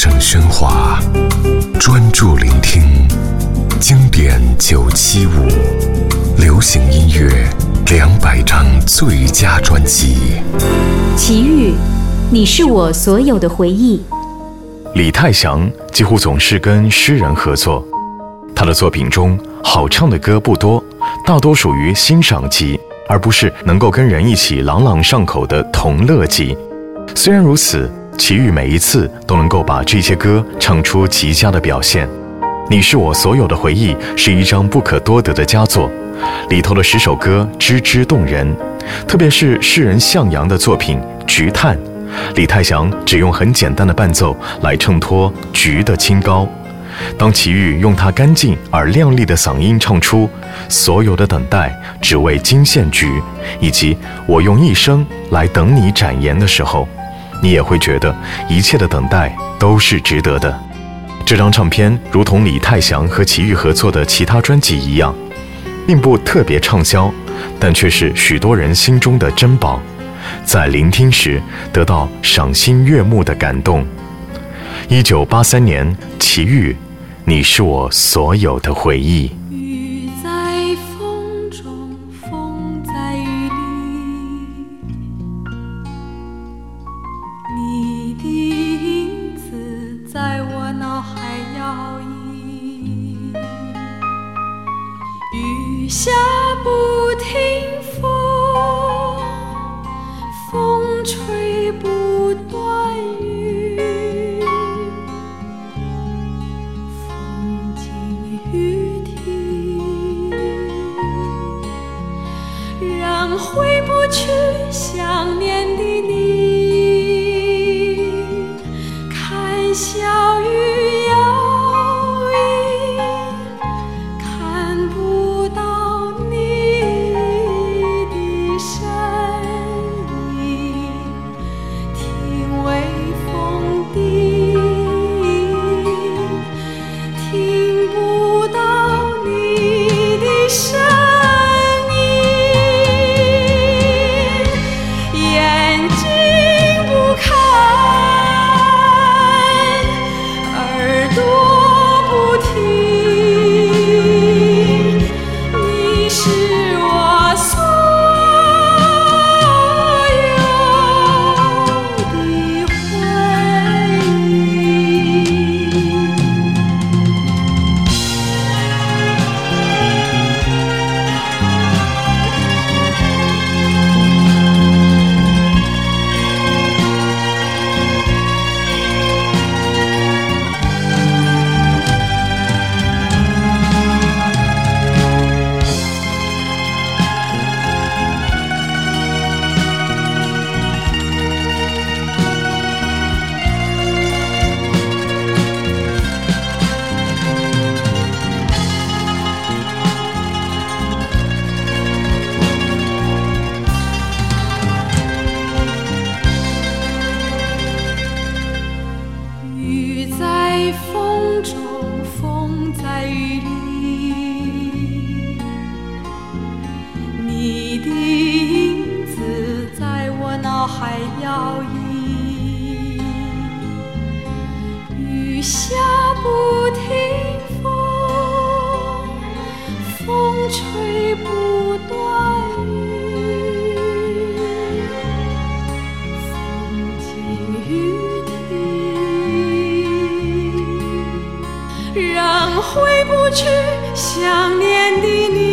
声喧哗，专注聆听经典九七五，流行音乐两百张最佳专辑。齐豫，你是我所有的回忆。李泰祥几乎总是跟诗人合作，他的作品中好唱的歌不多，大多属于欣赏级，而不是能够跟人一起朗朗上口的同乐级。虽然如此，齐豫每一次都能够把这些歌唱出极佳的表现。你是我所有的回忆是一张不可多得的佳作，里头的十首歌枝枝动人，特别是诗人向阳的作品《菊叹》，李泰祥只用很简单的伴奏来衬托菊的清高。当齐豫用他干净而亮丽的嗓音唱出“所有的等待只为惊现菊”，以及“我用一生来等你展颜”的时候，你也会觉得一切的等待都是值得的。这张唱片如同李泰祥和齐豫合作的其他专辑一样，并不特别畅销，但却是许多人心中的珍宝，在聆听时得到赏心悦目的感动。一九八三年，齐豫，你是我所有的回忆。你的影子在我脑海摇曳雨下不停风风吹不断雨风停雨停让回不去想念的你。小雨。风中风在雨里你的影子在我脑海摇曳。雨下不停风风吹不回不去想念的你。